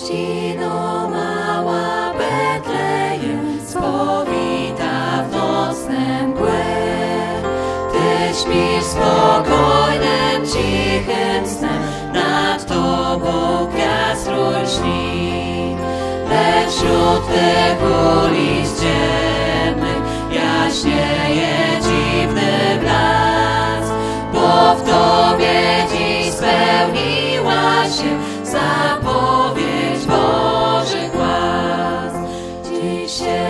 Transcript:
Dziecino mała Betlejem, spowita w nocne mgłę. Ty śpisz spokojnym, cichym snem, nad tobą gwiazd rośni. Lecz wśród tych ulic ciemnych jaśnieje dziwny blask, bo w tobie dziś spełniła się za share.